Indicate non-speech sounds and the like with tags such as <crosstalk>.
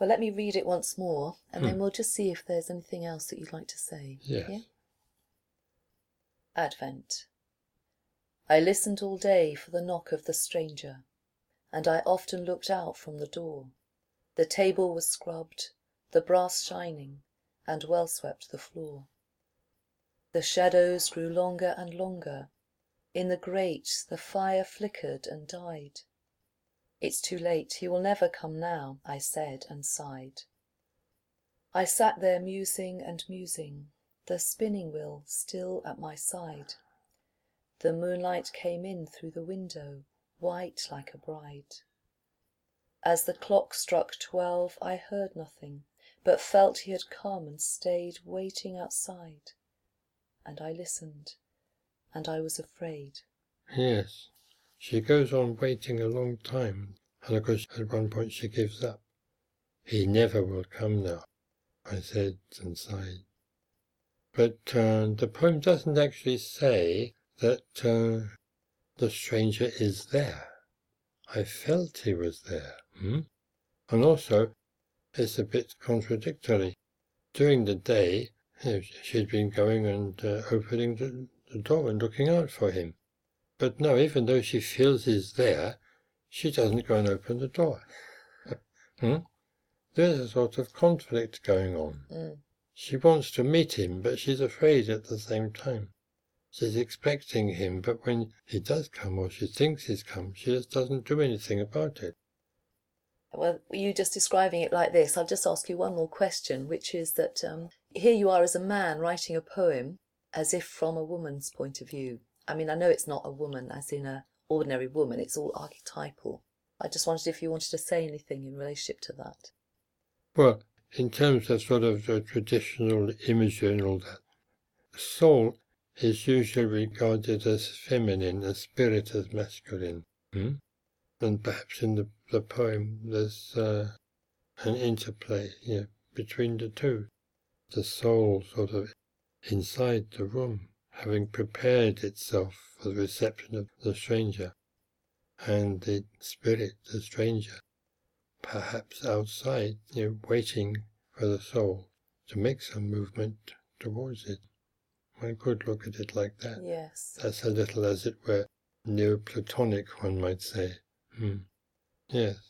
Well, let me read it once more, and then Hmm. we'll just see if there's anything else that you'd like to say. Yes. Yeah? Advent. I listened all day for the knock of the stranger, and I often looked out from the door. The table was scrubbed, the brass shining, and well swept the floor. The shadows grew longer and longer. In the grate the fire flickered and died. It's too late, he will never come now, I said and sighed. I sat there musing and musing, the spinning wheel still at my side. The moonlight came in through the window, white like a bride. As the clock struck twelve, I heard nothing, but felt he had come and stayed waiting outside. And I listened, and I was afraid. Yes. She goes on waiting a long time, and of course at one point she gives up. He never will come now, I said and sighed. But uh, the poem doesn't actually say that uh, the stranger is there. I felt he was there. Hmm? And also, it's a bit contradictory. During the day, you know, she'd been going and uh, opening the, the door and looking out for him. But no, even though she feels he's there, she doesn't go and open the door. <laughs> hmm? There's a sort of conflict going on. Mm. She wants to meet him, but she's afraid at the same time. She's expecting him, but when he does come, or she thinks he's come, she just doesn't do anything about it. Well, you just describing it like this, I'll just ask you one more question, which is that um, here you are as a man writing a poem as if from a woman's point of view. I mean, I know it's not a woman as in a ordinary woman, it's all archetypal. I just wondered if you wanted to say anything in relationship to that. Well, in terms of sort of the traditional imagery and all that, soul is usually regarded as feminine, the spirit as masculine. Hmm? And perhaps in the, the poem there's uh, an interplay you know, between the two. The soul sort of inside the room, having prepared itself for the reception of the stranger, and the spirit, the stranger, perhaps outside, you know, waiting for the soul to make some movement towards it. One could look at it like that. Yes. That's a little, as it were, Neoplatonic, one might say. Hmm. Yes.